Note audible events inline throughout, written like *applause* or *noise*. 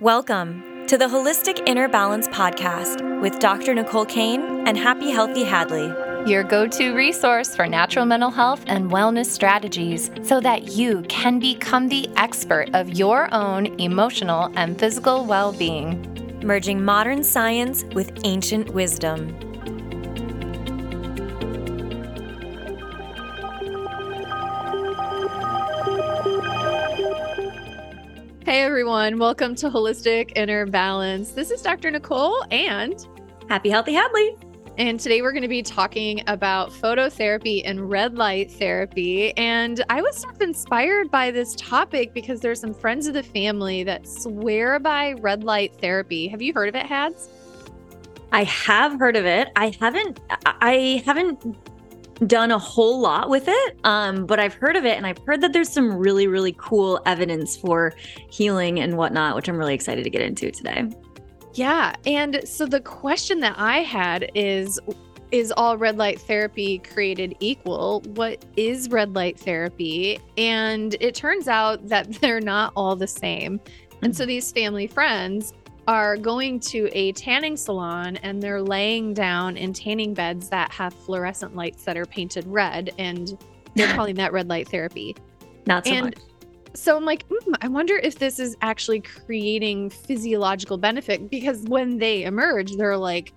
Welcome to the Holistic Inner Balance Podcast with Dr. Nicole Cain and Happy Healthy Hadlee. Your go to resource for natural mental health and wellness strategies so that you can become the expert of your own emotional and physical well being. Merging modern science with ancient wisdom. Everyone, welcome to Holistic Inner Balance. This is Dr. Nicole and Happy Healthy Hadlee. And today we're going to be talking about phototherapy and red light therapy. And I was sort of inspired by this topic because there's some friends of the family that swear by red light therapy. Have you heard of it, Hads? I have heard of it. I haven't I haven't done a whole lot with it, um, but I've heard of it and I've heard that there's some really, really cool evidence for healing and whatnot, which I'm really excited to get into today. Yeah. And so the question that I had is Is all red light therapy created equal? What is red light therapy? And it turns out that *laughs* they're not all the same. And so these family friends are going to a tanning salon and they're laying down in tanning beds that have fluorescent lights that are painted red and they're *laughs* calling that red light therapy. Not so and much. so I'm like, mm, I wonder if this is actually creating physiological benefit because when they emerge, they're like,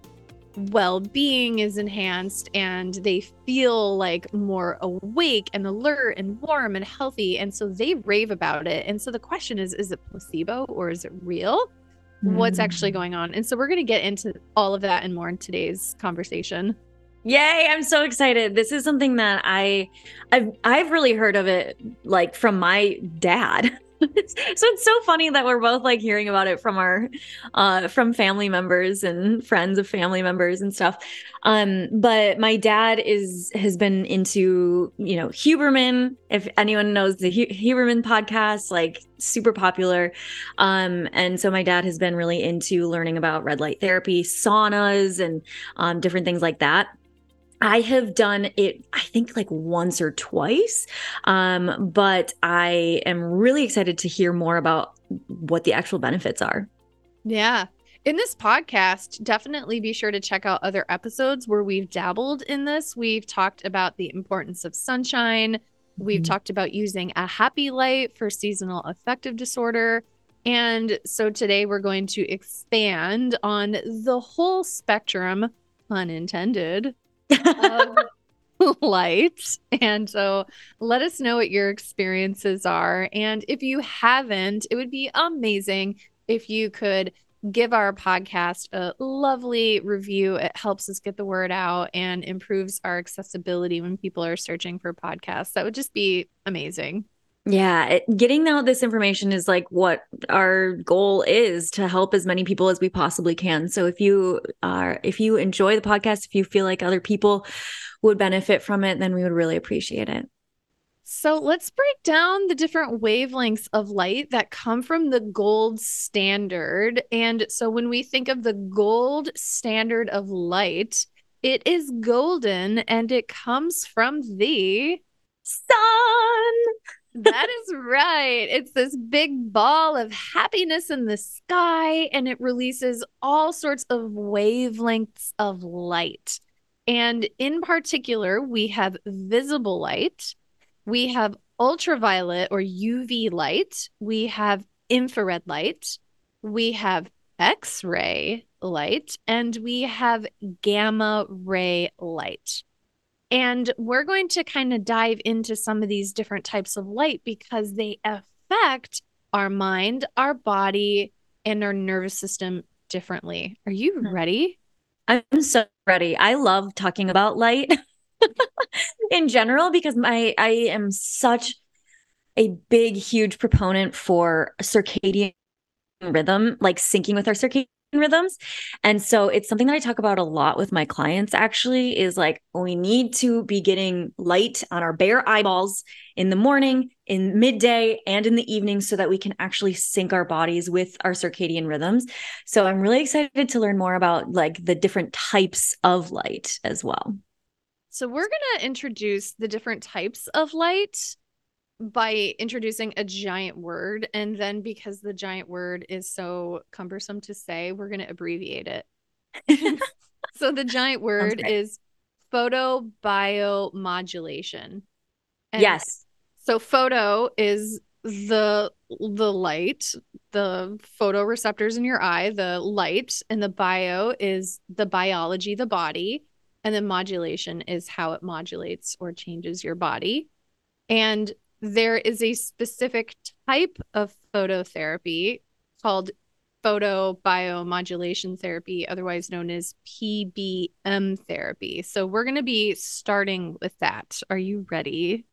well being is enhanced and they feel like more awake and alert and warm and healthy. And so they rave about it. And so the question is is it placebo or is it real? What's actually Mm. going on? And so we're going to get into all of that and more in today's conversation. Yay, I'm so excited. This is something that I I've I've really heard of it like from my dad. *laughs* *laughs* so it's so funny that we're both like hearing about it from our uh from family members and friends of family members and stuff. Um but my dad is has been into, you know, Huberman, if anyone knows the Hu- Huberman podcast, like super popular. Um and so my dad has been really into learning about red light therapy, saunas and um different things like that. I have done it, I think like once or twice. Um, but I am really excited to hear more about what the actual benefits are. Yeah. In this podcast, definitely be sure to check out other episodes where we've dabbled in this. We've talked about the importance of sunshine. We've Mhm. talked about using a happy light for seasonal affective disorder. And so today we're going to expand on the whole spectrum, pun intended, of *laughs* light. And so let us know what your experiences are. And if you haven't, it would be amazing if you could give our podcast a lovely review. It helps us get the word out and improves our accessibility when people are searching for podcasts. That would just be amazing. Yeah, it, getting out this information is like what our goal is to help as many people as we possibly can. So if you are if you enjoy the podcast, if you feel like other people would benefit from it, then we would really appreciate it. So let's break down the different wavelengths of light that come from the gold standard. And so when we think of the gold standard of light, it is golden and it comes from the Sun. That is right. It's this big ball of happiness in the sky, and it releases all sorts of wavelengths of light. And in particular, we have visible light, we have ultraviolet or UV light, we have infrared light, we have X ray light, and we have gamma ray light. And we're going to kind of dive into some of these different types of light because they affect our mind, our body, and our nervous system differently. Are you Hmm. ready? I'm so ready. I love talking about light *laughs* in general because my I am such a big, huge proponent for circadian rhythm, like syncing with our circadian rhythms. And so it's something that I talk about a lot with my clients actually is like we need to be getting light on our bare eyeballs in the morning, in midday, and in the evening so that we can actually sync our bodies with our circadian rhythms. So I'm really excited to learn more about like the different types of light as well. So, we're going to introduce the different types of light by introducing a giant word. And then because the giant word is so cumbersome to say, we're going to abbreviate it. *laughs* *laughs* so the giant word is photobiomodulation. And yes. So photo is the the light, the photoreceptors in your eye, the light, and the bio is the biology, the body, and then modulation is how it modulates or changes your body. And there is a specific type of phototherapy called photobiomodulation therapy, otherwise known as PBM therapy. So we're going to be starting with that. Are you ready?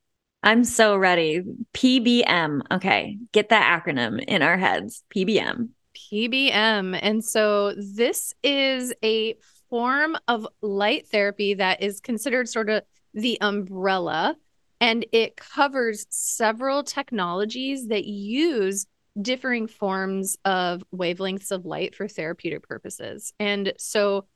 I'm so ready. PBM. Okay. Get that acronym in our heads. PBM. PBM. And so this is a form of light therapy that is considered sort of the umbrella and it covers several technologies that use differing forms of wavelengths of light for therapeutic purposes. And so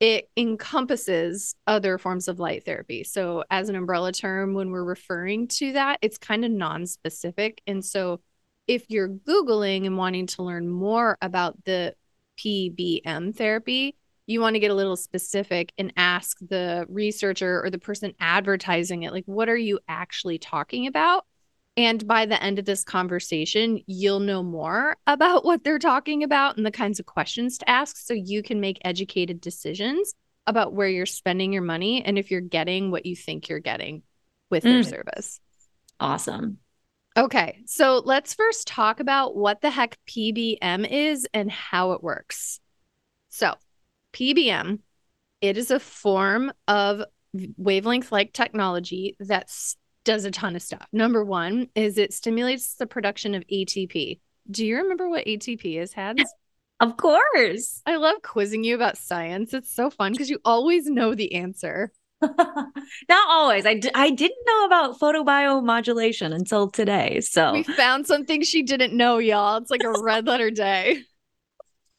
it encompasses other forms of light therapy. So, as an umbrella term, when we're referring to that, it's kind of non specific. And so, if you're Googling and wanting to learn more about the PBM therapy, you want to get a little specific and ask the researcher or the person advertising it, like, what are you actually talking about? And by the end of this conversation, you'll know more about what they're talking about and the kinds of questions to ask so you can make educated decisions about where you're spending your money and if you're getting what you think you're getting with their Mm. service. Awesome. Okay, so let's first talk about what the heck PBM is and how it works. So, PBM, it is a form of wavelength like technology that does a ton of stuff. Number one is it stimulates the production of ATP. Do you remember what ATP is, Hads? *laughs* Of course. I love quizzing you about science. It's so fun because you always know the answer. *laughs* Not always. I, d- I didn't know about photobiomodulation until today. So, We found something she didn't know, y'all. It's like a red letter day.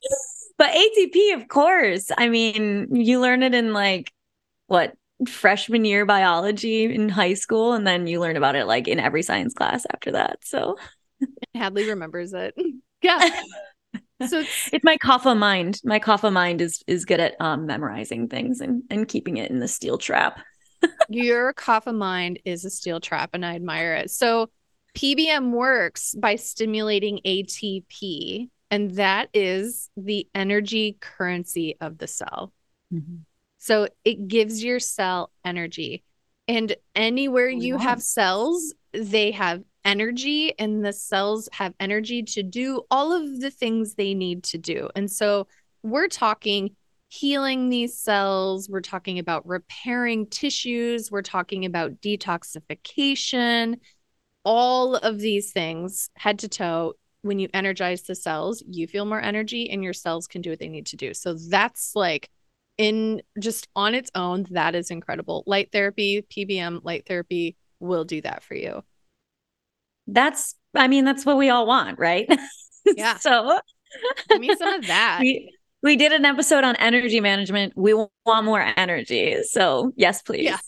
*laughs* but ATP, of course. I mean, you learn it in like what freshman year biology in high school, and then you learn about it like in every science class after that. So, *laughs* Hadlee remembers it. *laughs* Yeah. *laughs* So it's it's my kapha mind. My kapha mind is is good at um, memorizing things and and keeping it in the steel trap. your kapha mind is a steel trap, and I admire it. So PBM works by stimulating ATP, and that is the energy currency of the cell. Mm-hmm. So it gives your cell energy. And anywhere oh, you have cells, they have energy, and the cells have energy to do all of the things they need to do. And so we're talking healing these cells, we're talking about repairing tissues, we're talking about detoxification, all of these things head to toe. When you energize the cells, you feel more energy and your cells can do what they need to do. So that's like in just on its own, that is incredible. Light therapy, PBM light therapy will do that for you. That's I mean, that's what we all want, right? *laughs* Yeah. so Give me some of *laughs* that. we we did an episode on energy management. We want more energy. So yes, please. Yeah.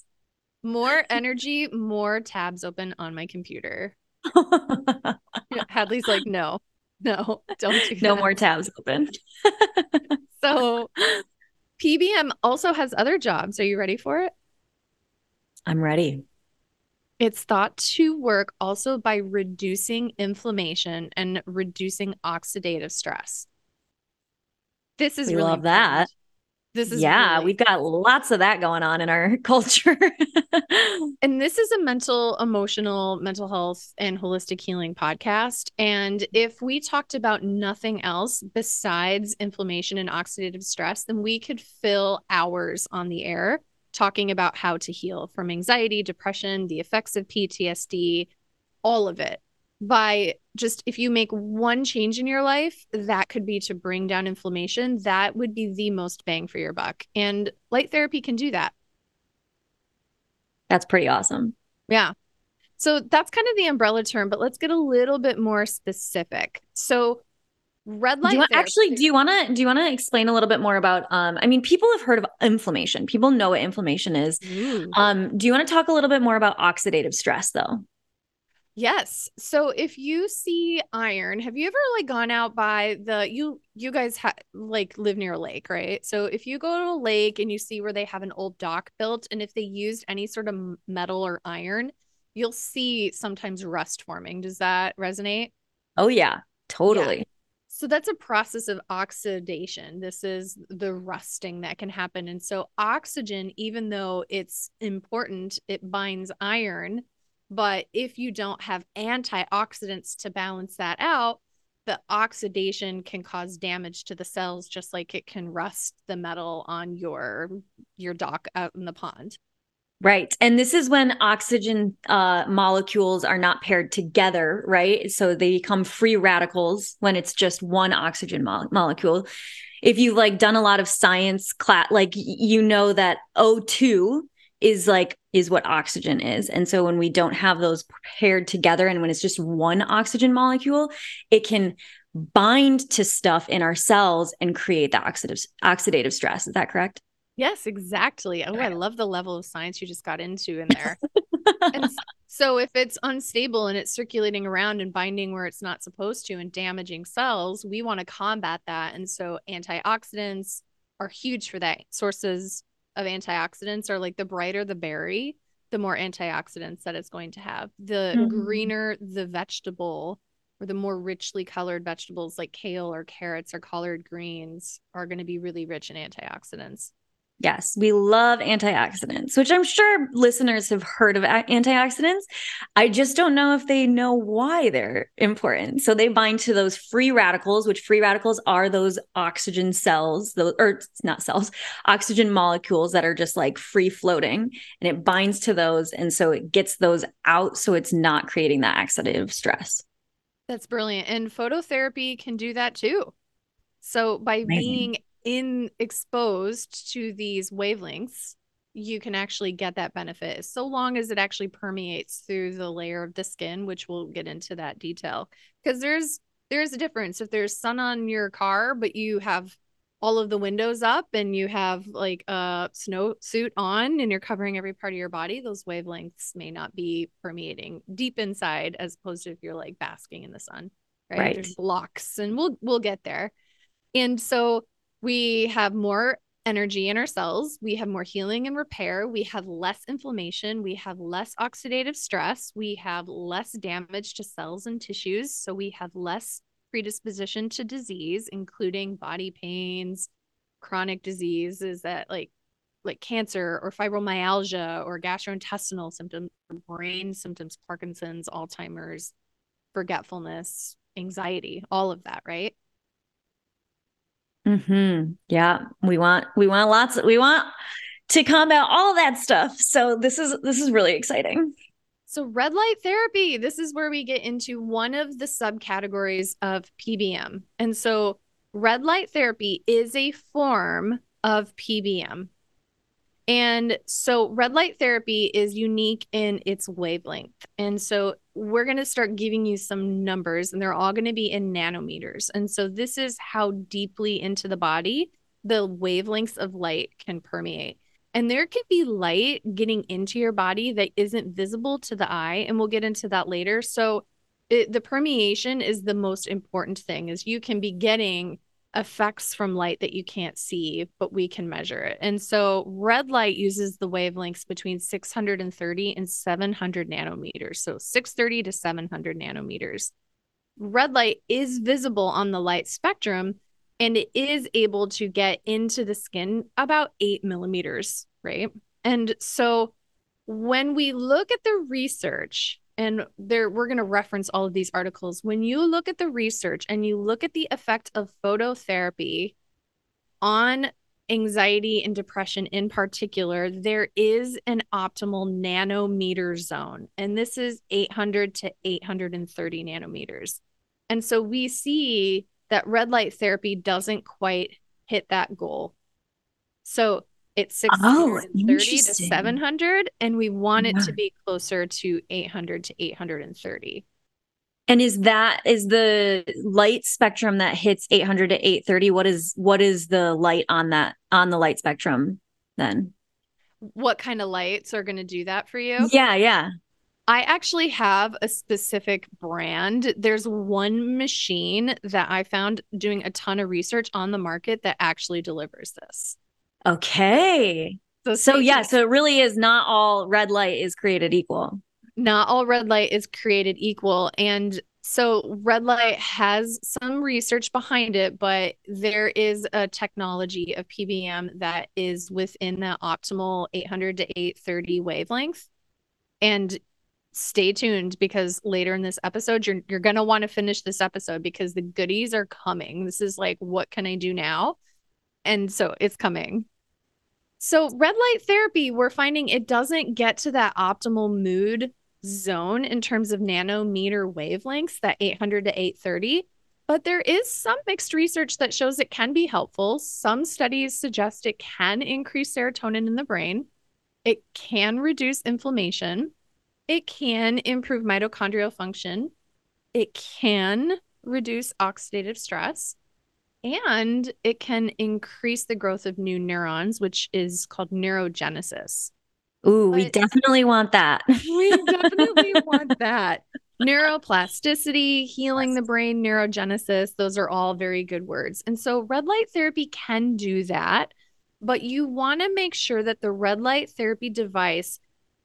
More energy, more tabs open on my computer. Hadlee's like, no, no, don't do no that. more tabs open. *laughs* So PBM also has other jobs. Are you ready for it? I'm ready. It's thought to work also by reducing inflammation and reducing oxidative stress. This is We really love that. This is yeah, really- we've got lots of that going on in our *laughs* culture. *laughs* And this is a mental, emotional, mental health, and holistic healing podcast. And if we talked about nothing else besides inflammation and oxidative stress, then we could fill hours on the air talking about how to heal from anxiety, depression, the effects of PTSD, all of it. By just if you make one change in your life, that could be to bring down inflammation. That would be the most bang for your buck. And light therapy can do that. That's pretty awesome. Yeah. So that's kind of the umbrella term, but let's get a little bit more specific. So red light Do you want, actually do you want to do you want to explain a little bit more about um I mean people have heard of inflammation. People know what inflammation is. Um do you want to talk a little bit more about oxidative stress though? Yes. So if you see iron, have you ever like gone out by the you you guys ha- like live near a lake, right? So if you go to a lake and you see where they have an old dock built and if they used any sort of metal or iron, you'll see sometimes rust forming. Does that resonate? Oh yeah, totally. Yeah. So that's a process of oxidation. This is the rusting that can happen. And so oxygen even though it's important, it binds iron but if you don't have antioxidants to balance that out, the oxidation can cause damage to the cells just like it can rust the metal on your your dock out in the pond. Right. And this is when oxygen uh, molecules are not paired together, right? So they become free radicals when it's just one oxygen mo- molecule. If you've like done a lot of science class, like you know that O2 is like is what oxygen is. And so when we don't have those paired together and when it's just one oxygen molecule it can bind to stuff in our cells and create the oxidative oxidative stress. Is that correct? Yes exactly. Oh i love the level of science you just got into in there. *laughs* And so if it's unstable and it's circulating around and binding where it's not supposed to and damaging cells we want to combat that. And so antioxidants are huge for that sources of antioxidants are like the brighter the berry, the more antioxidants that it's going to have. The mm-hmm. greener the vegetable or the more richly colored vegetables like kale or carrots or collard greens are going to be really rich in antioxidants. Yes, we love antioxidants, which I'm sure listeners have heard of antioxidants. I just don't know if they know why they're important. So they bind to those free radicals, which free radicals are those oxygen cells, those or not cells, oxygen molecules that are just like free floating, and it binds to those, and so it gets those out, so it's not creating that oxidative stress. That's brilliant, and phototherapy can do that too. So by Amazing. being in exposed to these wavelengths, you can actually get that benefit so long as it actually permeates through the layer of the skin, which we'll get into that detail. Because there's there's a difference if there's sun on your car, but you have all of the windows up and you have like a snow suit on and you're covering every part of your body, those wavelengths may not be permeating deep inside as opposed to if you're like basking in the sun. Right. right. There's blocks and we'll we'll get there. And so we have more energy in our cells. We have more healing and repair. We have less inflammation. We have less oxidative stress. We have less damage to cells and tissues. So we have less predisposition to disease, including body pains, chronic diseases that like like cancer or fibromyalgia or gastrointestinal symptoms, brain symptoms, Parkinson's, Alzheimer's, forgetfulness, anxiety, all of that, right? Hmm. Yeah, we want we want lots. Of, we want to combat all that stuff. So this is this is really exciting. So red light therapy. This is where we get into one of the subcategories of PBM, and so red light therapy is a form of PBM. And so red light therapy is unique in its wavelength. And so we're going to start giving you some numbers and they're all going to be in nanometers. And so this is how deeply into the body the wavelengths of light can permeate. And there can be light getting into your body that isn't visible to the eye and we'll get into that later. So it, the permeation is the most important thing is you can be getting effects from light that you can't see, but we can measure it. And so red light uses the wavelengths between 630 and 700 nanometers. So 630 to 700 nanometers. Red light is visible on the light spectrum and it is able to get into the skin about eight millimeters, right? And so when we look at the research, and there we're going to reference all of these articles. When you look at the research and you look at the effect of phototherapy on anxiety and depression in particular there is an optimal nanometer zone and this is 800 to 830 nanometers. And so we see that red light therapy doesn't quite hit that goal. So it's 630 oh, to 700 and we want it to be closer to 800 to 830 and is that is the light spectrum that hits 800 to 830 what is what is the light on that on the light spectrum then? What kind of lights are going to do that for you? Yeah yeah. I actually have a specific brand. There's one machine that I found doing a ton of research on the market that actually delivers this. Okay. So, so yeah, so it really is not all red light is created equal. Not all red light is created equal. And so red light has some research behind it, but there is a technology of PBM that is within that optimal 800 to 830 wavelength. And stay tuned because later in this episode you're you're going to want to finish this episode because the goodies are coming. This is like what can I do now? And so it's coming. So red light therapy we're finding it doesn't get to that optimal mood zone in terms of nanometer wavelengths that 800 to 830 but there is some mixed research that shows it can be helpful. Some studies suggest it can increase serotonin in the brain. It can reduce inflammation it can improve mitochondrial function. It can reduce oxidative stress and it can increase the growth of new neurons, which is called neurogenesis. Ooh, but we definitely want that. we definitely *laughs* want that. Neuroplasticity, healing the brain, neurogenesis, those are all very good words. And so red light therapy can do that, but you want to make sure that the red light therapy device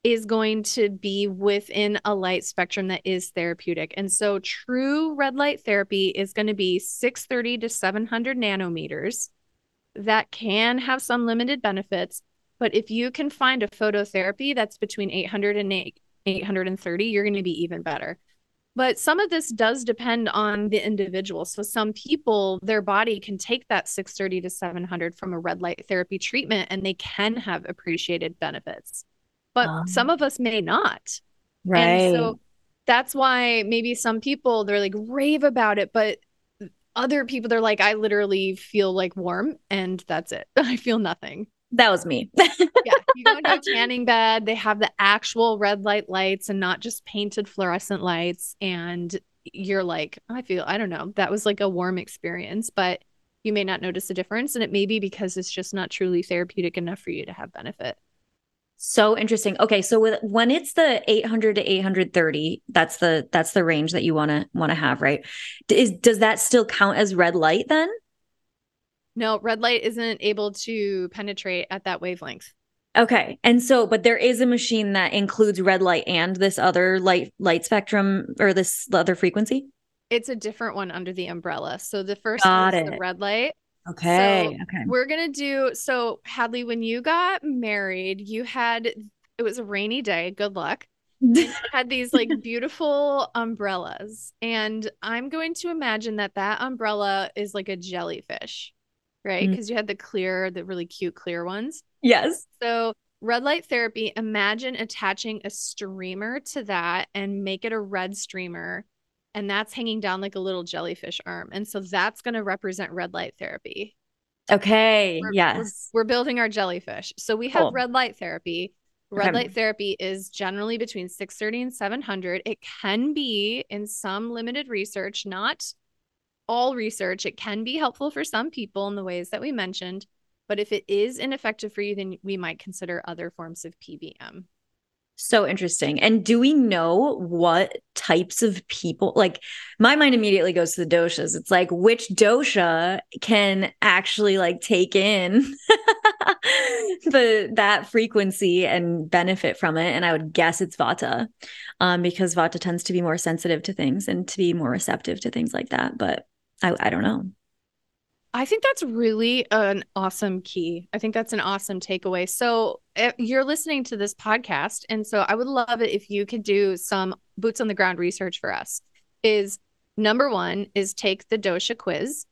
is going to be within a light spectrum that is therapeutic. And so true red light therapy is going to be 630 to 700 nanometers. That can have some limited benefits, but if you can find a phototherapy that's between 800 and 830, you're going to be even better. But some of this does depend on the individual. So some people, their body can take that 630 to 700 from a red light therapy treatment and they can have appreciated benefits but um, some of us may not. Right. And so that's why maybe some people they're like rave about it, but other people they're like, I literally feel like warm and that's it. *laughs* I feel nothing. That was me. *laughs* yeah. You go into a *laughs* tanning bed, they have the actual red light lights and not just painted fluorescent lights. And you're like, I feel, I don't know, that was like a warm experience, but you may not notice a difference. And it may be because it's just not truly therapeutic enough for you to have benefit. So interesting. Okay, so with when it's the 800 to 830, that's the that's the range that you want to want to have, right? Is does that still count as red light then? No, red light isn't able to penetrate at that wavelength. Okay. And so but there is a machine that includes red light and this other light light spectrum or this other frequency? It's a different one under the umbrella. So the first Got one is it. the red light Okay. So okay. We're gonna do so Hadlee, when you got married, you had it was a rainy day. Good luck. *laughs* had these like beautiful umbrellas. And I'm going to imagine that that umbrella is like a jellyfish, right? Because mm. you had the clear, the really cute clear ones. Yes. So red light therapy, imagine attaching a streamer to that and make it a red streamer and that's hanging down like a little jellyfish arm. And so that's going to represent red light therapy. Okay. We're, yes. We're, we're, building our jellyfish. So we have cool. red light therapy. Red okay. light therapy is generally between 630 and 700. It can be in some limited research, not all research. It can be helpful for some people in the ways that we mentioned. But if it is ineffective for you, then we might consider other forms of PBM. So interesting. And do we know what types of people like my mind immediately goes to the doshas. It's like which dosha can actually like take in *laughs* the that frequency and benefit from it. And I would guess it's Vata. Um, because Vata tends to be more sensitive to things and to be more receptive to things like that. But I, I don't know. I think that's really an awesome key. I think that's an awesome takeaway. So, eh, you're listening to this podcast, and so I would love it if you could do some boots on the ground research for us. Is number one is take the dosha quiz.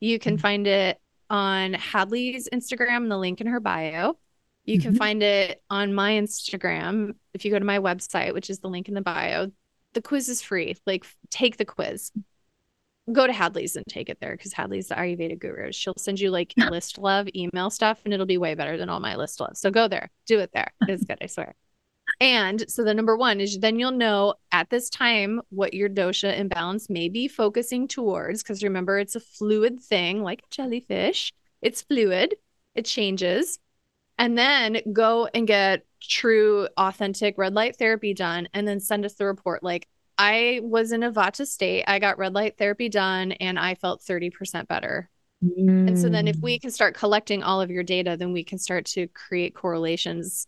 You can mm-hmm. find it on Hadlee's Instagram, the link in her bio. You can mm-hmm. find it on my Instagram if you go to my website, which is the link in the bio. The quiz is free. Like, take the quiz go to Hadlee's and take it there because Hadlee's the Ayurveda guru. She'll send you like *laughs* list love email stuff and it'll be way better than all my list love. So go there, do it there. It's good, I swear. And so the number one is then you'll know at this time what your dosha imbalance may be focusing towards. Because remember, it's a fluid thing like a jellyfish, it's fluid, it changes. And then go and get true, authentic red light therapy done and then send us the report. Like, I was in a Vata state. I got red light therapy done and I felt 30% better. Mm. And so then if we mm. can start collecting all of your data, then we can start to create correlations.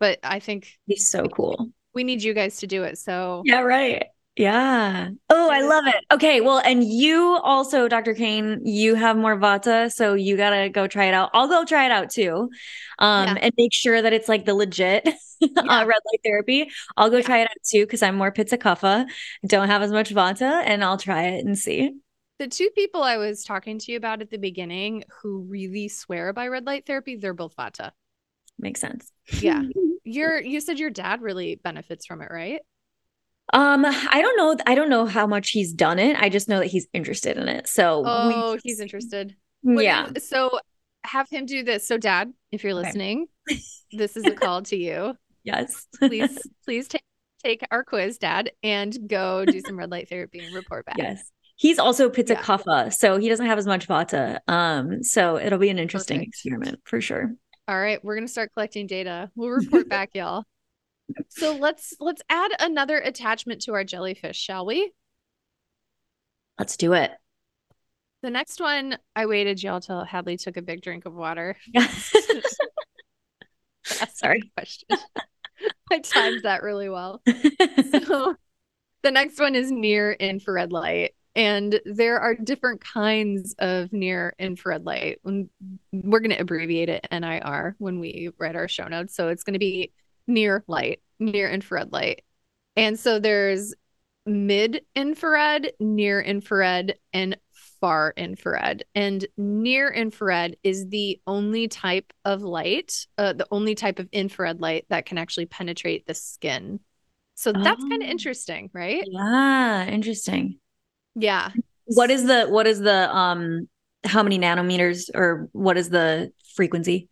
But I think it's so cool. We need you guys to do it. So Yeah, right. Yeah. Oh, I love it. Okay. Well, and you also, Dr. Cain, you have more Vata, so you gotta go try it out. I'll go try it out too, um, yeah. and make sure that it's like the legit *laughs* yeah. uh, red light therapy. I'll go yeah. try it out too because I'm more Pitta Kapha, don't have as much Vata, and I'll try it and see. The two people I was talking to you about at the beginning who really swear by red light therapy, they're both Vata. Makes sense. Yeah. *laughs* Your you said your dad really benefits from it, right? Um, I don't know. I don't know how much he's done it. I just know that he's interested in it. So Oh, we, he's interested. yeah. You, so have him do this. So dad, if you're listening, okay. *laughs* this is a call to you. Yes. please, *laughs* please take take our quiz, dad, and go do some red light therapy and report back. Yes. He's also Pitta yeah. So he doesn't have as much Vata. Um, so it'll be an interesting Perfect. experiment for sure. All right, we're gonna start collecting data. We'll report back, y'all. So let's let's add another attachment to our jellyfish, shall we? Let's do it. The next one, I waited y'all till Hadlee took a big drink of water. *laughs* *laughs* Sorry. Question. *laughs* I timed that really well. So the next one is near infrared light. And there are different kinds of near infrared light. We're going to abbreviate it NIR when we write our show notes. So it's going to be near light, near infrared light. And so there's mid infrared, near infrared, and far infrared. And near infrared is the only type of light, uh, the only type of infrared light that can actually penetrate the skin. So that's oh. kind of interesting, right? Yeah, interesting. Yeah. What is the what is the um how many nanometers or what is the frequency?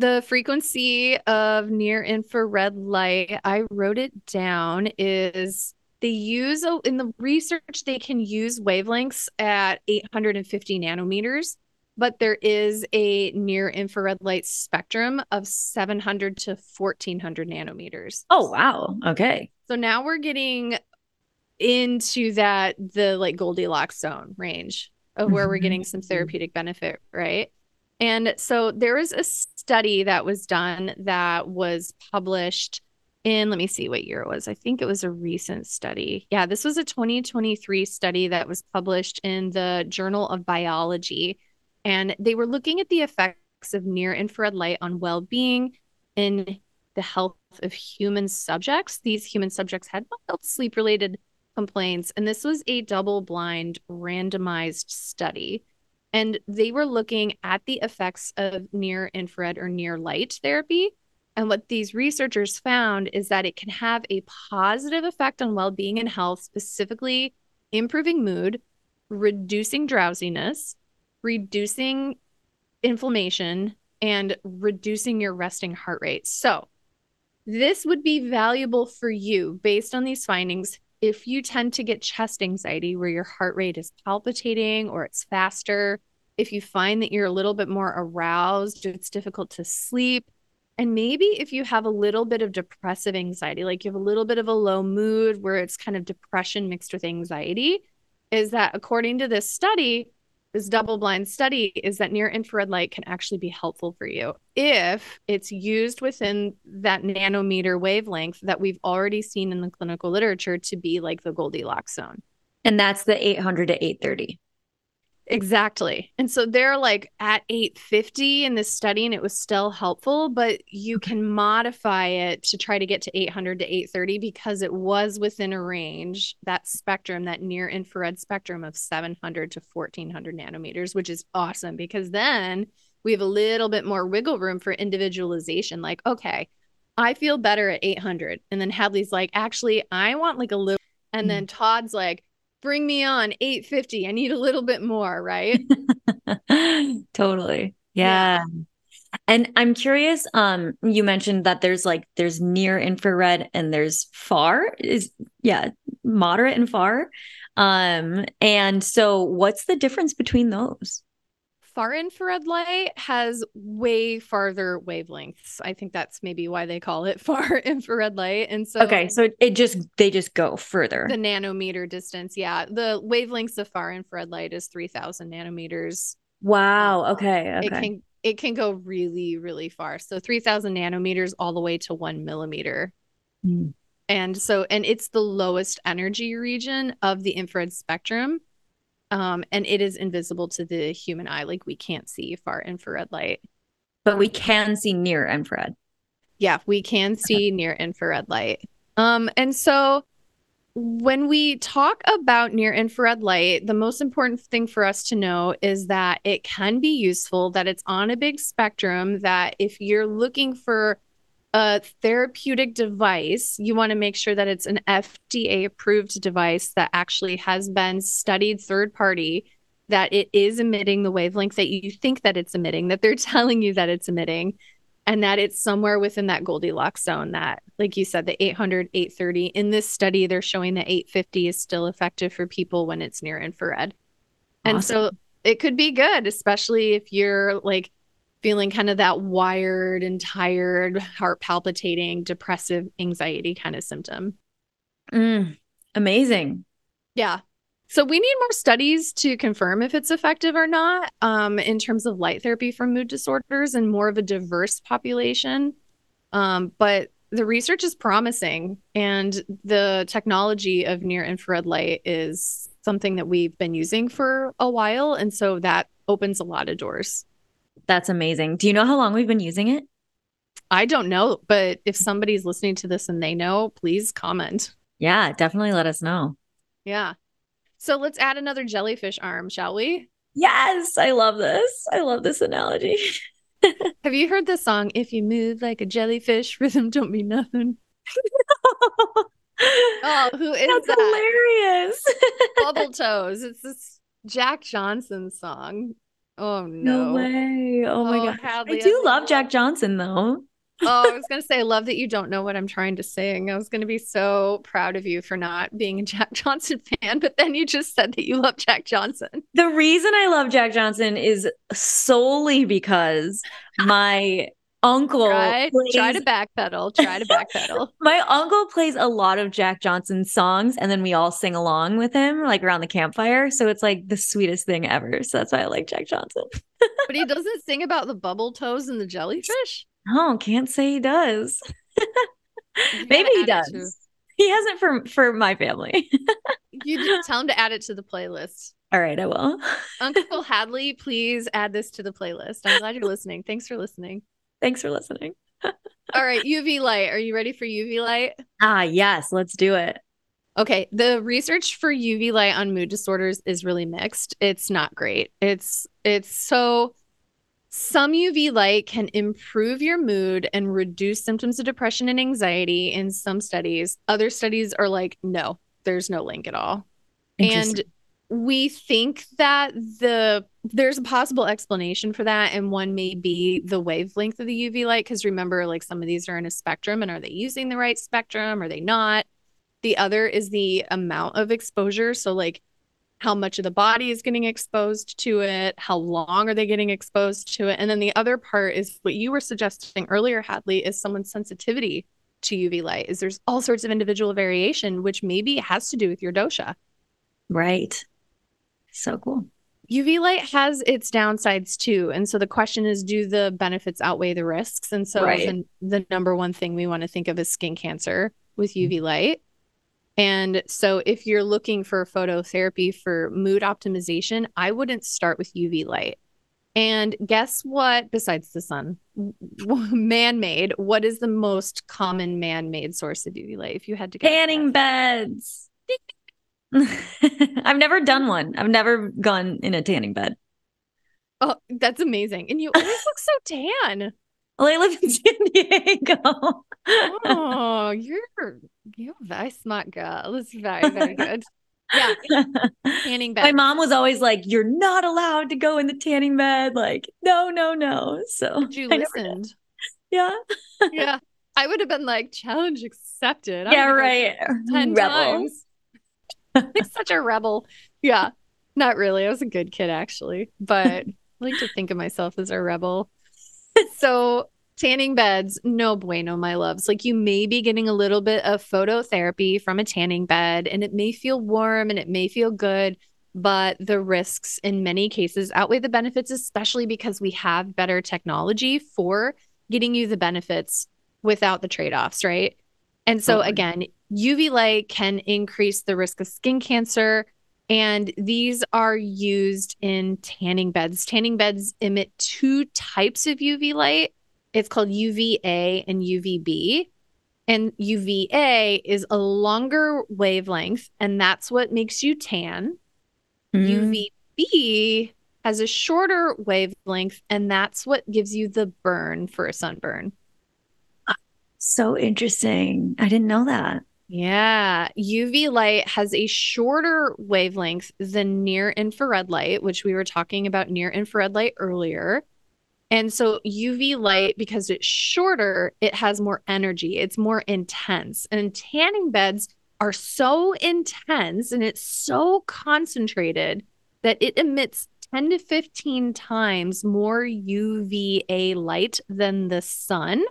The frequency of near infrared light, I wrote it down, is they use in the research, they can use wavelengths at 850 nanometers, but there is a near infrared light spectrum of 700 to 1400 nanometers. Oh, wow. Okay. So now we're getting into that, the like Goldilocks zone range of where we're getting some mm-hmm. therapeutic benefit, right? And so there is a study that was done that was published in, let me see what year it was. I think it was a recent study. Yeah, this was a 2023 study that was published in the Journal of Biology. And they were looking at the effects of near infrared light on well being in the health of human subjects. These human subjects had mild sleep related complaints. And this was a double blind randomized study. And they were looking at the effects of near infrared or near light therapy. And what these researchers found is that it can have a positive effect on well being and health, specifically improving mood, reducing drowsiness, reducing inflammation, and reducing your resting heart rate. So, this would be valuable for you based on these findings if you tend to get chest anxiety where your heart rate is palpitating or it's faster, if you find that you're a little bit more aroused, it's difficult to sleep, and maybe if you have a little bit of depressive anxiety, like you have a little bit of a low mood where it's kind of depression mixed with anxiety, is that according to this study, this double blind study is that near infrared light can actually be helpful for you if it's used within that nanometer wavelength that we've already seen in the clinical literature to be like the Goldilocks zone. And that's the 800 to 830. Exactly. And so they're like at 850 in this study and it was still helpful, but you can modify it to try to get to 800 to 830 because it was within a range, that spectrum, that near infrared spectrum of 700 to 1400 nanometers, which is awesome because then we have a little bit more wiggle room for individualization. Like, okay, I feel better at 800. And then Hadlee's like, actually, I want like a little. And then mm. Todd's like, bring me on 850 i need a little bit more right? *laughs* Totally. Yeah. yeah. and i'm curious um you mentioned that there's like there's near infrared and there's far. Is yeah moderate and far. Um and so what's the difference between those far infrared light has way farther wavelengths. I think that's maybe why they call it *laughs* far infrared light. And so Okay, so it just they just go further. the nanometer distance, yeah, the wavelengths of far infrared light is 3000 nanometers. wow. Okay. Okay. It can it can go really really far. So 3000 nanometers all the way to 1 millimeter. Hmm. And so and it's the lowest energy region of the infrared spectrum. Um, and it is invisible to the human eye like we can't see far infrared light. but we can see near infrared. Yeah, we can see near infrared light. Um, and so when we talk about near infrared light, the most important thing for us to know is that it can be useful, that it's on a big spectrum, that if you're looking for a therapeutic device, you want to make sure that it's an FDA approved device that actually has been studied third party, that it is emitting the wavelength that you think that it's emitting, that they're *laughs* telling you that it's emitting and that it's somewhere within that Goldilocks zone that, like you said, the 800, 830. In this study, they're showing that 850 is still effective for people when it's near infrared. And so it could be good, especially if you're like feeling kind of that wired and tired, heart palpitating, depressive anxiety kind of symptom. Mm, amazing. Yeah. So we need more studies to confirm if it's effective or not um, in terms of light therapy for mood disorders and more of a diverse population. Um, but the research is promising, and the technology of near infrared light is something that we've been using for a while. And so that opens a lot of doors. That's amazing. Do you know how long we've been using it? I don't know, but if somebody's listening to this and they know, please comment. Yeah, definitely let us know. Yeah. So let's add another jellyfish arm, shall we? Yes, I love this. I love this analogy. *laughs* Have you heard the song "If You Move Like a Jellyfish, Rhythm Don't Mean Nothing"? *laughs* Oh, who is That's that? hilarious. *laughs* Bubble Toes. It's this Jack Johnson song. Oh no! no way. Oh my Oh, god. Hadlee, I do I love love- Jack Johnson though. Oh, I was gonna *laughs* say, I love that you don't know what I'm trying to sing. I was gonna be so proud of you for not being a Jack *laughs* Johnson fan, but then you just said that you love Jack Johnson. The reason I love Jack Johnson is solely because *laughs* my uncle Try, try to backpedal. Try to backpedal. *laughs* my uncle plays a lot of Jack Johnson songs and then we all sing along with him like around the campfire. So it's like the sweetest thing ever. So that's why I like Jack Johnson. *laughs* but he doesn't sing about the bubble toes and the jellyfish. Oh, can't say he does. *laughs* Maybe he does. He hasn't for for my family. you just tell him to add it to the playlist. all right, I will. Uncle Hadlee, please add this to the playlist. I'm glad you're listening. Thanks for listening. Thanks for listening. *laughs* All right, UV light. Are you ready for UV light? Ah, yes, let's do it. Okay, the research for UV light on mood disorders is really mixed. It's not great. It's it's so some UV light can improve your mood and reduce symptoms of depression and anxiety in some studies. Other studies are like no, there's no link at all. And. We think that the there's a possible explanation for that and one may be the wavelength of the UV light because remember like some of these are in a spectrum and are they using the right spectrum? Are they not? The other is the amount of exposure. So like how much of the body is getting exposed to it how long are they getting exposed to it? And then the other part is what you were suggesting earlier Hadlee is someone's sensitivity to UV light is there's all sorts of individual variation which maybe has to do with your dosha. Right. So cool. UV light has its downsides too. And so the question is do the benefits outweigh the risks? And so Right. the, the number one thing we want to think of is skin cancer with UV mm-hmm. light. And so if you're looking for phototherapy for mood optimization, I wouldn't start with UV light. And guess what besides the sun? *laughs* Man-made. What is the most common man-made source of UV light if you had to guess? Tanning beds. *laughs* I've never done one. I've never gone in a tanning bed. Oh, that's amazing. And you always look so tan. *laughs* Well, I live in San Diego. oh, you're you're a very smart girl. It's very, very good. Yeah, *laughs* tanning bed. My mom was always like, "You're not allowed to go in the tanning bed." Like, no, no, no. So you I listened. Yeah, Yeah. I would have been like, challenge accepted. I'm yeah, right. 10 Rebel. times. *laughs* such a rebel. Yeah. Not really. I was a good kid actually. But I like to think of myself as a rebel. *laughs* so tanning beds, no bueno, my loves. Like you may be getting a little bit of phototherapy from a tanning bed, and it may feel warm and it may feel good, but the risks in many cases outweigh the benefits, especially because we have better technology for getting you the benefits without the trade offs, right? And so, totally. again, UV light can increase the risk of skin cancer. And these are used in tanning beds. Tanning beds emit two types of UV light. It's called UVA and UVB. And UVA is a longer wavelength, and that's what makes you tan. Mm. UVB has a shorter wavelength, and that's what gives you the burn for a sunburn. So interesting. I didn't know that. Yeah. UV light has a shorter wavelength than near infrared light, which we were talking about near infrared light earlier. And so UV light, because it's shorter, it has more energy, it's more intense. And tanning beds are so intense and it's so concentrated that it emits 10 to 15 times more UVA light than the sun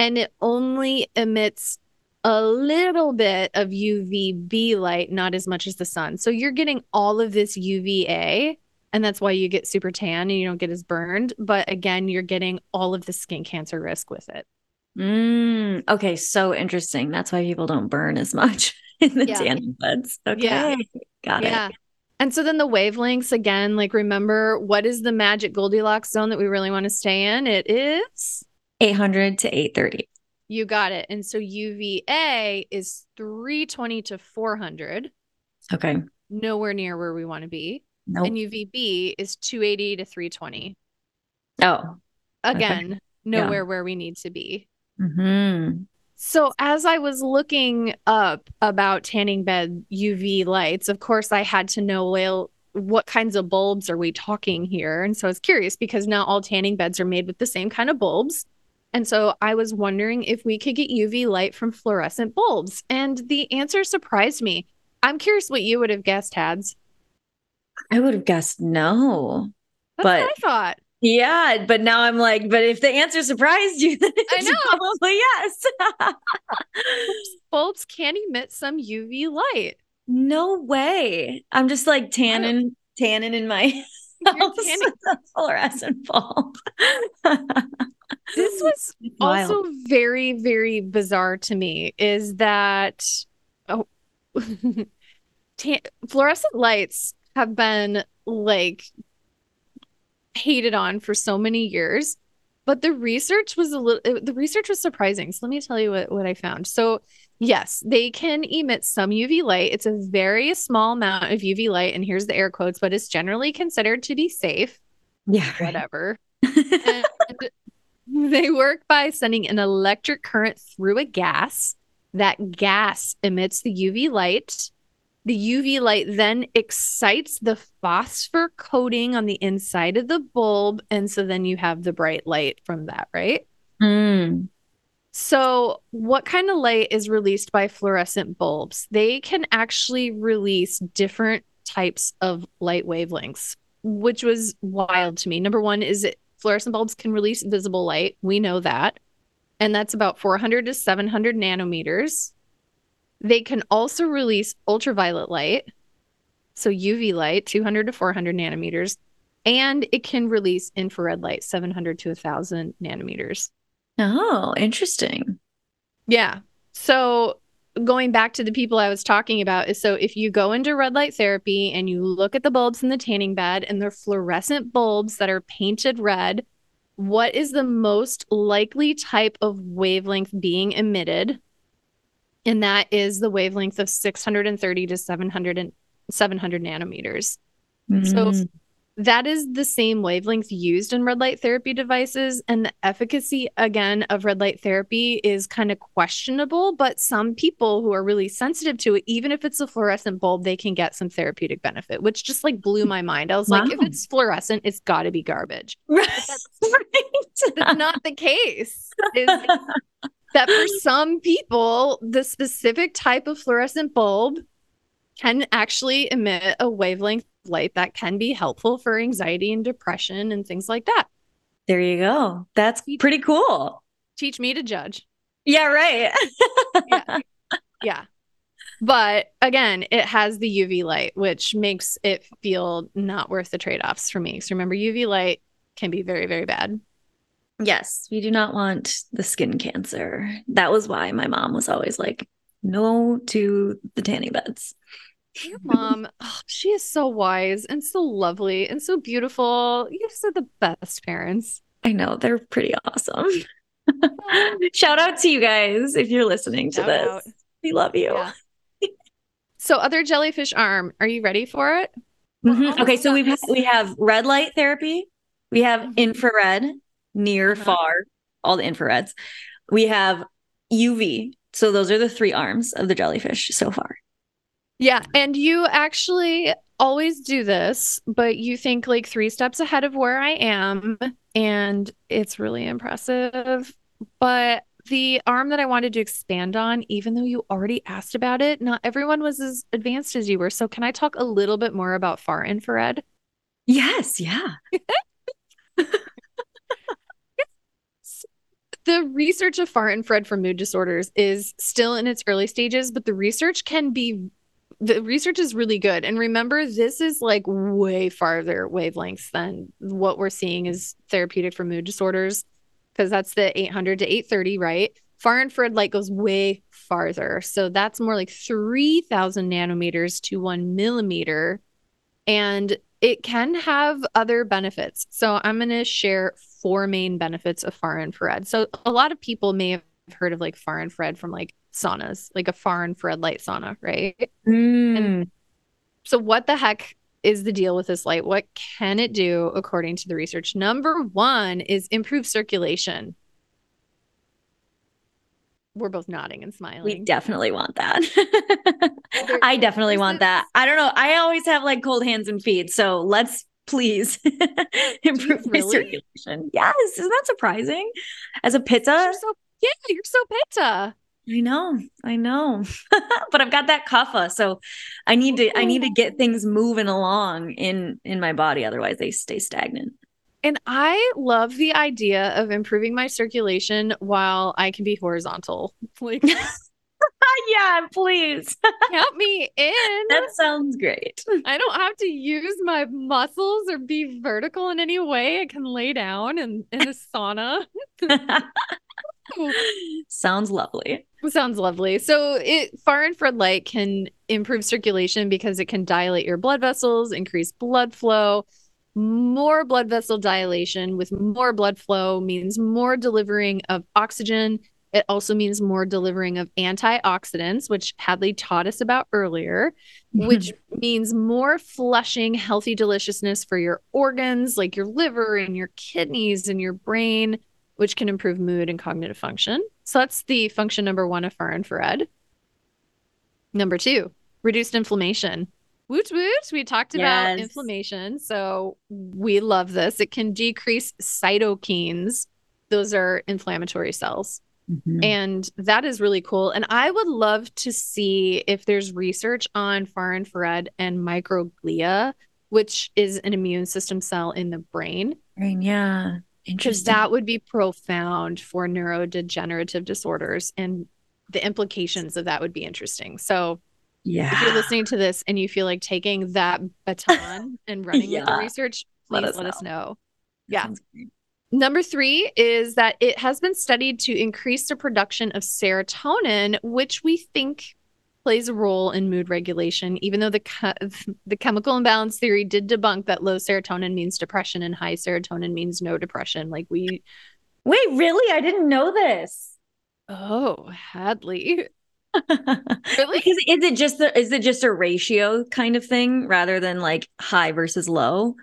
and it only emits a little bit of UVB light, not as much as the sun. So you're getting all of this UVA, and that's why you get super tan and you don't get as burned. But again, you're getting all of the skin cancer risk with it. Mm, okay, so interesting. That's why people don't burn as much *laughs* in the yeah. tanning beds. Okay, yeah. got yeah. it. And so then the wavelengths again, like remember what is the magic Goldilocks zone that we really want to stay in? It is 800 to 830. You got it. And so UVA is 320 to 400. Okay. Nowhere near where we want to be. Nope. And UVB is 280 to 320. Oh. Again, okay. nowhere yeah. where we need to be. Mm-hmm. So, as I was looking up about tanning bed UV lights, of course, I had to know well, what kinds of bulbs are we talking here? And so I was curious because now all tanning beds are made with the same kind of bulbs. And so I was wondering if we could get UV light from fluorescent bulbs. And the answer surprised me. I'm curious what you would have guessed, Hads. I would have guessed no. That's but I thought. Yeah, but now I'm like, but if the answer surprised you, *laughs* then I know. probably yes. bulbs can emit some UV light. No way. I'm just like tanning, tanning in my. Fluorescent bulb *laughs* this was also very, very bizarre to me is that oh, *laughs* t- fluorescent lights have been like hated on for so many years but the research was a little the research was surprising. So let me tell you what, what i found. So yes they can emit some uv light it's a very small amount of uv light and here's the air quotes but it's generally considered to be safe yeah whatever *laughs* They work by sending an electric current through a gas. That gas emits the UV light. The UV light then excites the phosphor coating on the inside of the bulb. And so then you have the bright light from that, right? Mm. So, what kind of light is released by fluorescent bulbs? They can actually release different types of light wavelengths, which was wild to me. Number one is it Fluorescent bulbs can release visible light. We know that. And that's about 400 to 700 nanometers. They can also release ultraviolet light. So UV light, 200 to 400 nanometers. And it can release infrared light, 700 to 1,000 nanometers. Oh, interesting. Yeah. So going back to the people I was talking about is so if you go into red light therapy and you look at the bulbs in the tanning bed and they're fluorescent bulbs that are painted red, what is the most likely type of wavelength being emitted? And that is the wavelength of 630 to 700 and 700 nanometers. Mm. So that is the same wavelength used in red light therapy devices. And the efficacy, again, of red light therapy is kind of questionable. But some people who are really sensitive to it, even if it's a fluorescent bulb, they can get some therapeutic benefit, which just like blew my mind. I was wow. like, if it's fluorescent, it's got to be garbage. *laughs* Right. That's, *laughs* that's not the case. that for some people, the specific type of fluorescent bulb can actually emit a wavelength light that can be helpful for anxiety and depression and things like that. There you go. That's pretty cool. Teach me to judge. Yeah, right. yeah. *laughs* yeah. But again, it has the UV light, which makes it feel not worth the trade offs for me. So remember, UV light can be very, very bad. Yes, we do not want the skin cancer. That was why my mom was always like, no to the tanning beds. Your mom, oh, she is so wise and so lovely and so beautiful. You guys are the best parents. I know, they're pretty awesome. *laughs* Shout out to you guys if you're listening to Shout this. Out. We love you. Yeah. so, other jellyfish arm, are you ready for it? Mm-hmm. Okay, so we we have red light therapy, we have mm-hmm. infrared, near, uh-huh. far, all the infrareds. We have UV. So those are the three arms of the jellyfish so far. Yeah, and you actually always do this, but you think like three steps ahead of where I am, and it's really impressive. But the arm that I wanted to expand on, even though you already asked about it, not everyone was as advanced as you were. So, can I talk a little bit more about far infrared? Yes, yeah. *laughs* the research of far infrared for mood disorders is still in its early stages, but the research can be the research is really good. And remember, this is like way farther wavelengths than what we're seeing is therapeutic for mood disorders, because that's the 800 to 830, right? Far infrared light goes way farther. So that's more like 3000 nanometers to one millimeter. And it can have other benefits. So I'm going to share four main benefits of far infrared. So a lot of people may have heard of like far infrared from like saunas, like a far infrared light sauna, right? Mm. And so, what the heck is the deal with this light? What can it do according to the research? Number one is improve circulation. We're both nodding and smiling. We definitely want that. *laughs* I definitely want that. I don't know. I always have like cold hands and feet. So let's please *laughs* improve really? my circulation. Yes. Isn't that surprising? As a pitta? You're so, yeah, you're so pitta. I know, I know, *laughs* but I've got that kapha, so I need to I need to oh. get things moving along in in my body, otherwise they stay stagnant. And I love the idea of improving my circulation while I can be horizontal. *laughs* Like, *laughs* yeah, please *laughs* count me in. That sounds great. I don't have to use my muscles or be vertical in any way. I can lay down in in a sauna. *laughs* Sounds lovely. Sounds lovely. So, it far infrared light can improve circulation because it can dilate your blood vessels, increase blood flow. More blood vessel dilation with more blood flow means more delivering of oxygen. It also means more delivering of antioxidants, which Hadlee taught us about earlier, mm-hmm. which means more flushing healthy deliciousness for your organs like your liver and your kidneys and your brain which can improve mood and cognitive function. So that's the function number one of far infrared. Number two, reduced inflammation. Woot woot. We talked yes. about inflammation. So we love this. It can decrease cytokines. Those are inflammatory cells. Mm-hmm. And that is really cool. And I would love to see if there's research on far infrared and microglia, which is an immune system cell in the brain. Brain, yeah. Because that would be profound for neurodegenerative disorders and the implications of that would be interesting. So, yeah. If you're listening to this and you feel like taking that *laughs* baton and running yeah. with the research, please let us, let know. us know. Yeah. Number three is that it has been studied to increase the production of serotonin, which we think plays a role in mood regulation, even though the the chemical imbalance theory did debunk that low serotonin means depression and high serotonin means no depression. Like we Wait, really? I didn't know this. Oh, Hadlee. *laughs* really? Because is it just the, is it just a ratio kind of thing rather than like high versus low?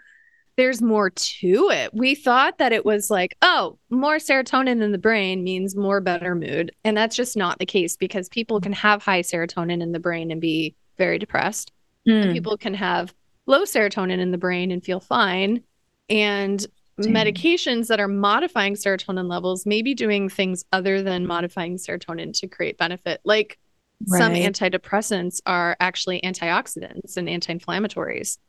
There's more to it. We thought that it was like, oh, more serotonin in the brain means more better mood. And that's just not the case because people can have high serotonin in the brain and be very depressed. Mm. And people can have low serotonin in the brain and feel fine. And Damn. medications that are modifying serotonin levels may be doing things other than modifying serotonin to create benefit. Like right. some antidepressants are actually antioxidants and anti inflammatories.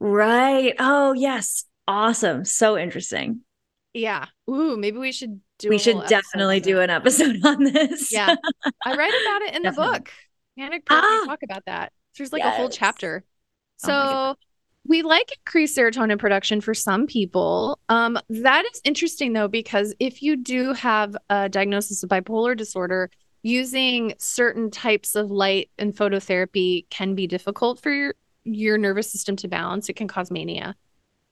Right. Oh, yes. Awesome. So interesting. Yeah. Ooh, maybe we should do we should definitely do an episode *laughs* on this. Yeah. I write about it in the Definitely. book. Proof, Ah. talk about that. There's like a whole Yes. chapter. Oh So we like increased serotonin production for some people. Um, that is interesting though, because if you do have a diagnosis of bipolar disorder, using certain types of light and phototherapy can be difficult for your, your nervous system to balance. It can cause mania.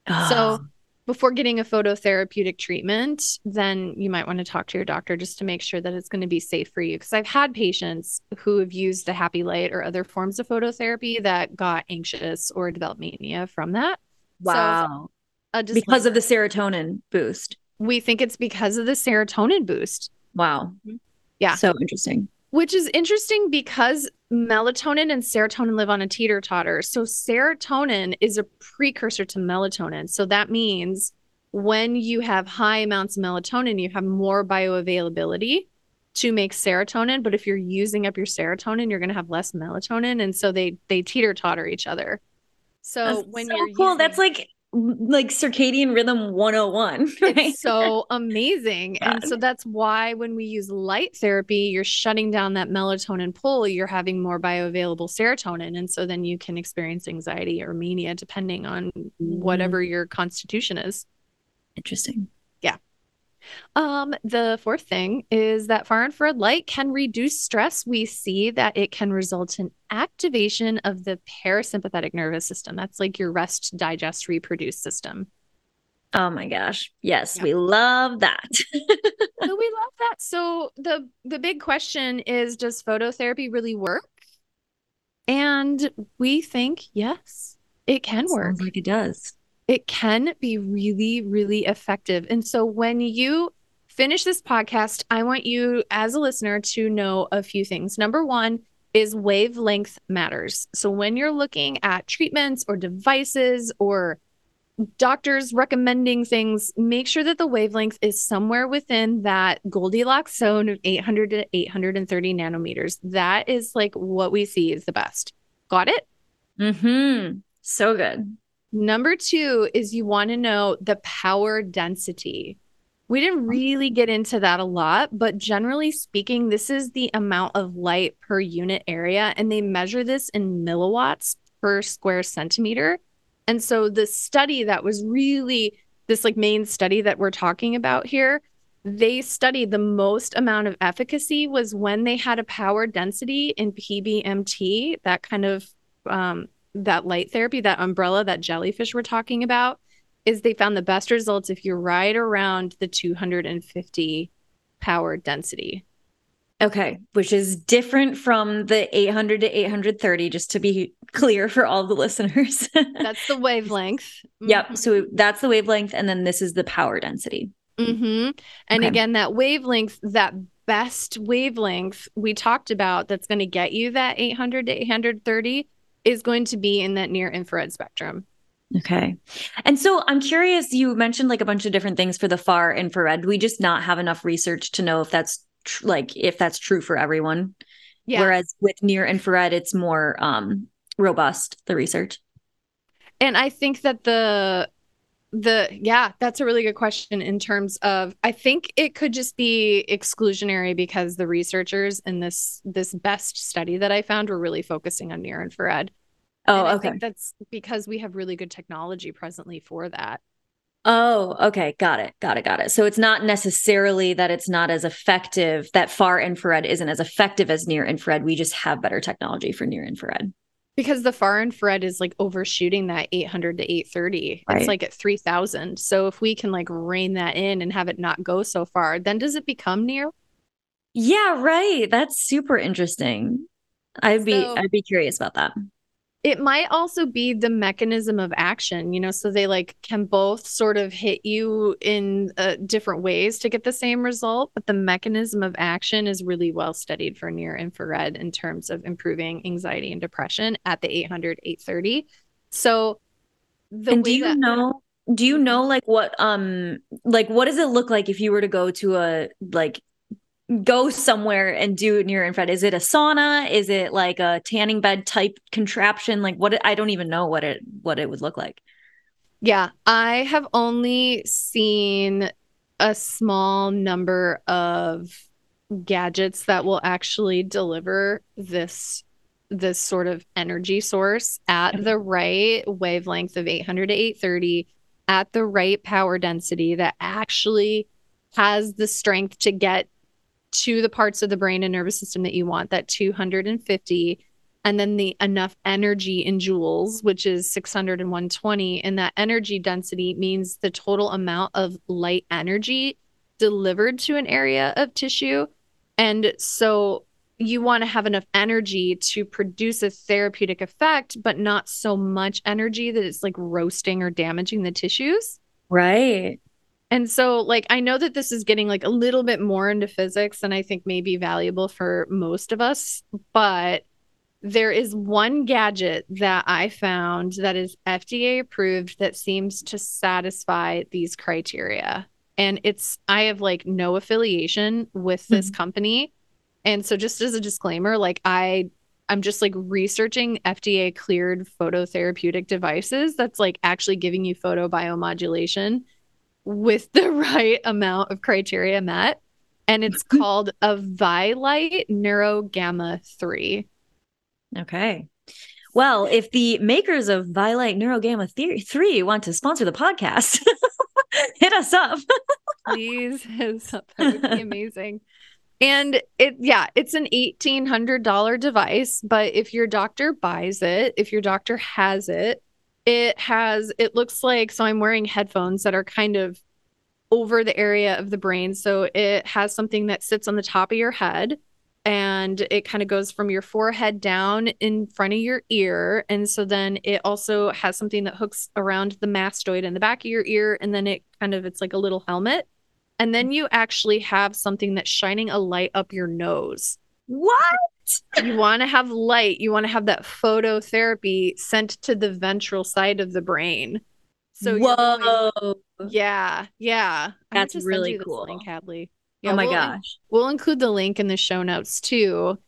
Oh, So ah. before getting a phototherapeutic treatment, then you might want to talk to your doctor just to make sure that it's going to be safe for you. Because I've had patients who have used the happy light or other forms of phototherapy that got anxious or developed mania from that. wow. A because of the serotonin boost. we think it's because of the serotonin boost, Wow. Yeah. So interesting. Which is interesting because melatonin and serotonin live on a teeter totter. So serotonin is a precursor to melatonin. So that means when you have high amounts of melatonin, you have more bioavailability to make serotonin. But if you're using up your serotonin, you're going to have less melatonin, and so they they teeter totter each other. So That's when so you're cool. using- That's like like circadian rhythm 101. *laughs* Right? it's so amazing. *laughs* And so that's why when we use light therapy, you're shutting down that melatonin pull, you're having more bioavailable serotonin. And so then you can experience anxiety or mania depending on mm-hmm. whatever your constitution is. Interesting. Um, the fourth thing is that far infrared light can reduce stress. We see that it can result in activation of the parasympathetic nervous system. That's like your rest, digest, reproduce system. Oh my gosh. Yes, Yeah. we love that. *laughs* we love that. So the the big question is does phototherapy really work? And we think yes, it can work. Sounds like it does. It can be really really effective. And so when you finish this podcast, I want you as a listener to know a few things. Number 1 is wavelength matters. So when you're looking at treatments or devices or doctors recommending things, make sure that the wavelength is somewhere within that Goldilocks zone of 800 to 830 nanometers. That is like what we see is the best. Got it? Mm-hmm. So good. Number two is you want to know the power density. We didn't really get into that a lot, but generally speaking, this is the amount of light per unit area, and they measure this in milliwatts per square centimeter. And so the study that was really this like main study that we're talking about here, they studied the most amount of efficacy was when they had a power density in PBMT, that kind of um, that light therapy, that umbrella, that jellyfish we're talking about, is they found the best results if you're right around the 250 power density. Okay, which is different from the 800 to 830, just to be clear for all the *laughs* listeners. That's the wavelength. Yep. So that's the wavelength, and then this is the power density. hmm And Okay. again, that wavelength, that best wavelength we talked about that's going to get you that 800 to 830 is going to be in that near infrared spectrum. Okay. And so I'm curious, you mentioned like a bunch of different things for the far infrared. We just not have enough research to know if that's tr- like if that's true for everyone? Yeah. Whereas with near infrared, it's more um robust, the research. And I think that the the yeah, that's a really good question in terms of I think it could just be exclusionary because the researchers in this this best study that I found were really focusing on near infrared. Oh, and I okay. think that's because we have really good technology presently for that. Oh, okay. Got it. Got it. Got it. So it's not necessarily that it's not as effective, that far infrared isn't as effective as near infrared. We just have better technology for near infrared. Because the far infrared is like overshooting that 800 to 830. Right. It's like at 3000. So if we can like rein that in and have it not go so far, then does it become near? Yeah, right. That's super interesting. I'd be I'd be curious about that. It might also be the mechanism of action, you know, so they like can both sort of hit you in uh, different ways to get the same result, but the mechanism of action is really well studied for near infrared in terms of improving anxiety and depression at the 800 830. So the and do you that know do you know like what um like what does it look like if you were to go to a like go somewhere and do near infrared? Is it a sauna? Is it like a tanning bed type contraption? Like what I don't even know what it what it would look like. Yeah, I have only seen a small number of gadgets that will actually deliver this this sort of energy source at mm-hmm. the right wavelength of 800 to 830 at the right power density that actually has the strength to get to the parts of the brain and nervous system that you want that 250 and then the enough energy in joules which is 600 and 120 and that energy density means the total amount of light energy delivered to an area of tissue. And so you want to have enough energy to produce a therapeutic effect but not so much energy that it's like roasting or damaging the tissues. Right and so, like, I know that this is getting like a little bit more into physics than I think may be valuable for most of us, but there is one gadget that I found that is FDA approved that seems to satisfy these criteria. And it's, I have like no affiliation with this mm-hmm. company. And so, just as a disclaimer, like, I, I'm just like researching FDA cleared phototherapeutic devices that's like actually giving you photobiomodulation with the *laughs* right amount of criteria met. And it's mm-hmm. called a Vielight Neurogamma 3. Okay. Well, if the makers of Vielight Neurogamma 3 want to sponsor the podcast, *laughs* hit us up. *laughs* Please hit us up. That would be amazing. And it, yeah, it's an $1,800 device. But if your doctor buys it, if your doctor has it, it has, it looks like, so I'm wearing headphones that are kind of over the area of the brain. So it has something that sits on the top of your head and it kind of goes from your forehead down in front of your ear. And so then it also has something that hooks around the mastoid in the back of your ear. And then it kind of, it's like a little helmet. And then you actually have something that's shining a light up your nose. What? You want to have light, you want to have that phototherapy sent to the ventral side of the brain. So whoa, going, yeah, yeah, that's really cool, link, Hadlee. Oh yeah, oh my we'll, gosh, we'll include the link in the show notes too.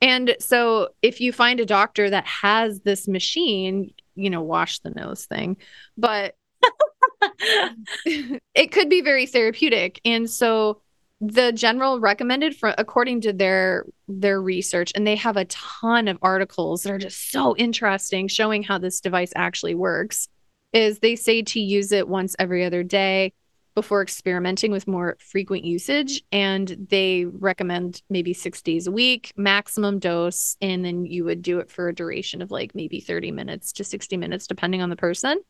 And so, if you find a doctor that has this machine, you know, wash the nose thing, but *laughs* *laughs* it could be very therapeutic. And so, the general recommended for according to their their research and they have a ton of articles that are just so interesting showing how this device actually works is they say to use it once every other day before experimenting with more frequent usage and they recommend maybe 6 days a week maximum dose and then you would do it for a duration of like maybe 30 minutes to 60 minutes depending on the person.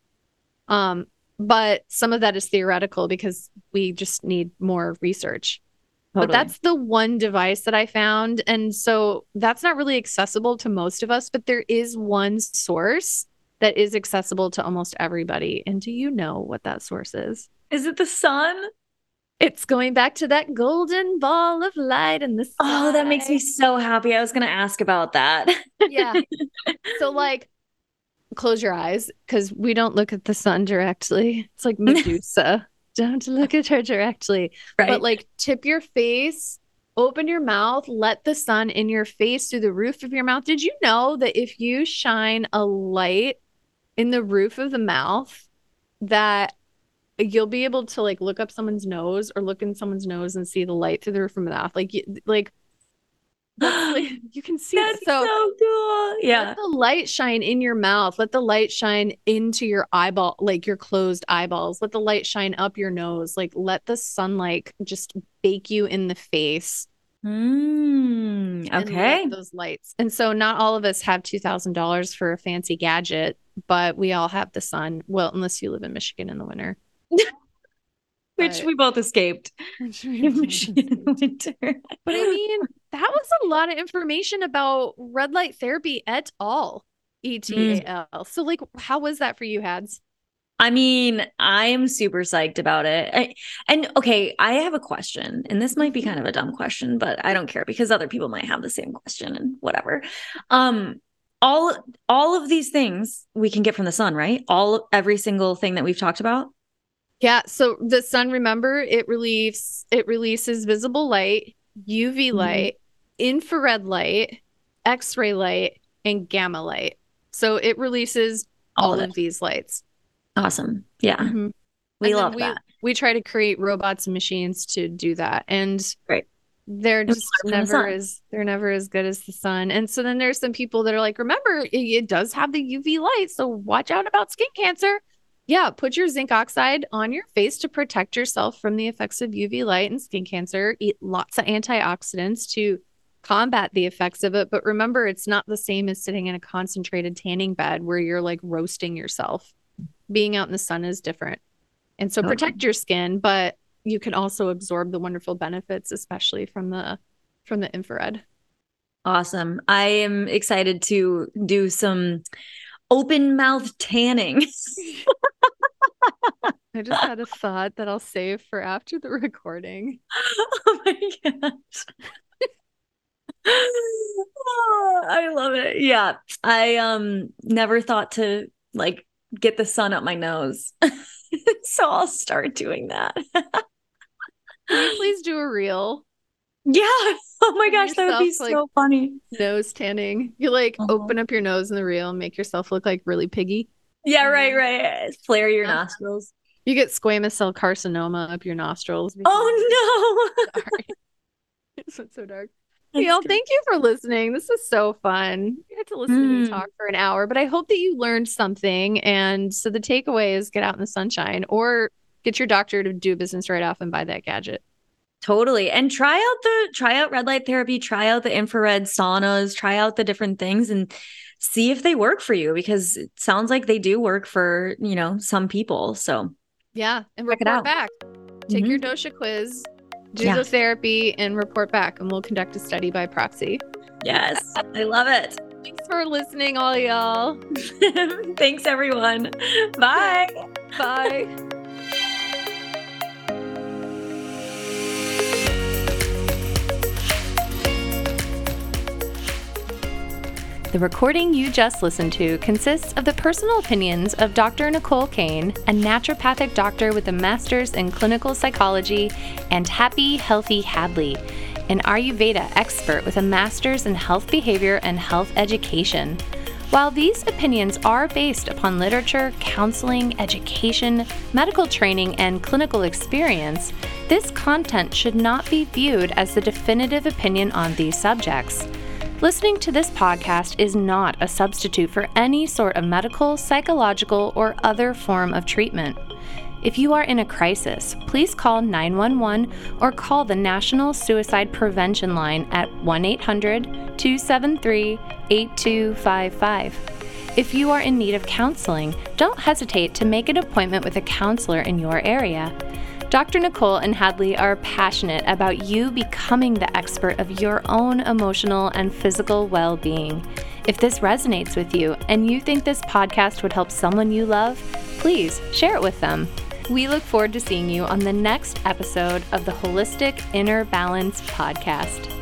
Um but some of that is theoretical because we just need more research. Totally. But that's the one device that I found. And so that's not really accessible to most of us, but there is one source that is accessible to almost everybody. And do you know what that source is? Is it the sun? It's going back to that golden ball of light in the sky. Oh, that makes me so happy. I was going to ask about that. yeah. *laughs* So, like, close your eyes because we don't look at the sun directly. It's like *laughs* Medusa. don't look at her directly. Right. But like tip your face, open your mouth, let the sun in your face through the roof of your mouth. Did you know that if you shine a light in the roof of the mouth, that you'll be able to like look up someone's nose or look in someone's nose and see the light through the roof of the mouth. Like, like *gasps* like, you can see That's so, so cool. Yeah. Let the light shine in your mouth. Let the light shine into your eyeball, like your closed eyeballs. Let the light shine up your nose. Like let the sunlight just bake you in the face. Mm, okay. Those lights. And so not all of us have $2,000 for a fancy gadget, but we all have the sun. Well, unless you live in Michigan in the winter. *laughs* which we both escaped. Michigan winter. *laughs* But I mean, that was a lot of information about red light therapy et al. ETAL. Mm. So, like, how was that for you, Hads? I mean, I am super psyched about it. I, and okay, I have a question, and this might be kind of a dumb question, but I don't care because other people might have the same question and whatever. Um, all all of these things we can get from the sun, right? All every single thing that we've talked about. Yeah. So the sun, remember, it relieves it releases visible light UV light, infrared light, X ray light, and gamma light. So it releases all, All of these lights. Awesome. Yeah. Mhm. We love we, that. We try to create robots and machines to do that. And Right. they're just never as they're never as good as the sun. And so then there's some people that are like, remember, it, it does have the UV light, so watch out about skin cancer. Yeah, put your zinc oxide on your face to protect yourself from the effects of UV light and skin cancer. Eat lots of antioxidants to combat the effects of it. But remember, it's not the same as sitting in a concentrated tanning bed where you're like roasting yourself. Being out in the sun is different. And so Totally. protect your skin, but you can also absorb the wonderful benefits, especially from the from the infrared. Awesome. I am excited to do some open mouth tanning. *laughs* I just had a thought that I'll save for after the *laughs* recording. *laughs* oh my gosh. Oh, *laughs* I love it. Yeah. I um never thought to like get the sun up my nose. so I'll start doing that. Can you please do a reel yeah. Oh my gosh, that would be yourself, like- so funny. nose tanning? You like Uh-huh. open up your nose in the reel and make yourself look like really piggy. Yeah, right, right. Flare your nostrils. You get squamous cell carcinoma up your nostrils. Oh no. Sorry. *laughs* *laughs* It's so dark. That's Y'all, good. thank you for listening. This was so fun. You had to listen to me Mm. talk for an hour, but I hope that you learned something. And so the takeaway is get out in the sunshine or get your doctor to do business right off and buy that gadget. Totally. And try out the try out red light therapy, try out the infrared saunas, try out the different things and see if they work for you because it sounds like they do work for, you know, some people. So, Yeah. And report out. back. Take Mhm. your dosha quiz, do Yeah. the therapy, and report back. And we'll conduct a study by proxy. yes, I love it. Thanks for listening, all y'all. *laughs* Thanks everyone. Bye. Bye. *laughs* The recording you just listened to consists of the personal opinions of Dr. Nicole Cain, a naturopathic doctor with a master's in clinical psychology, and Happy Healthy Hadlee, an Ayurveda expert with a master's in health behavior and health education. While these opinions are based upon literature, counseling, education, medical training, and clinical experience, this content should not be viewed as the definitive opinion on these subjects. Listening to this podcast is not a substitute for any sort of medical, psychological, or other form of treatment. If you are in a crisis, please call 911 or call the National Suicide Prevention Line at 1 800 273 8255. If you are in need of counseling, don't hesitate to make an appointment with a counselor in your area. Dr. Nicole and Hadlee are passionate about you becoming the expert of your own emotional and physical well being. If this resonates with you and you think this podcast would help someone you love, please share it with them. We look forward to seeing you on the next episode of the Holistic Inner Balance podcast.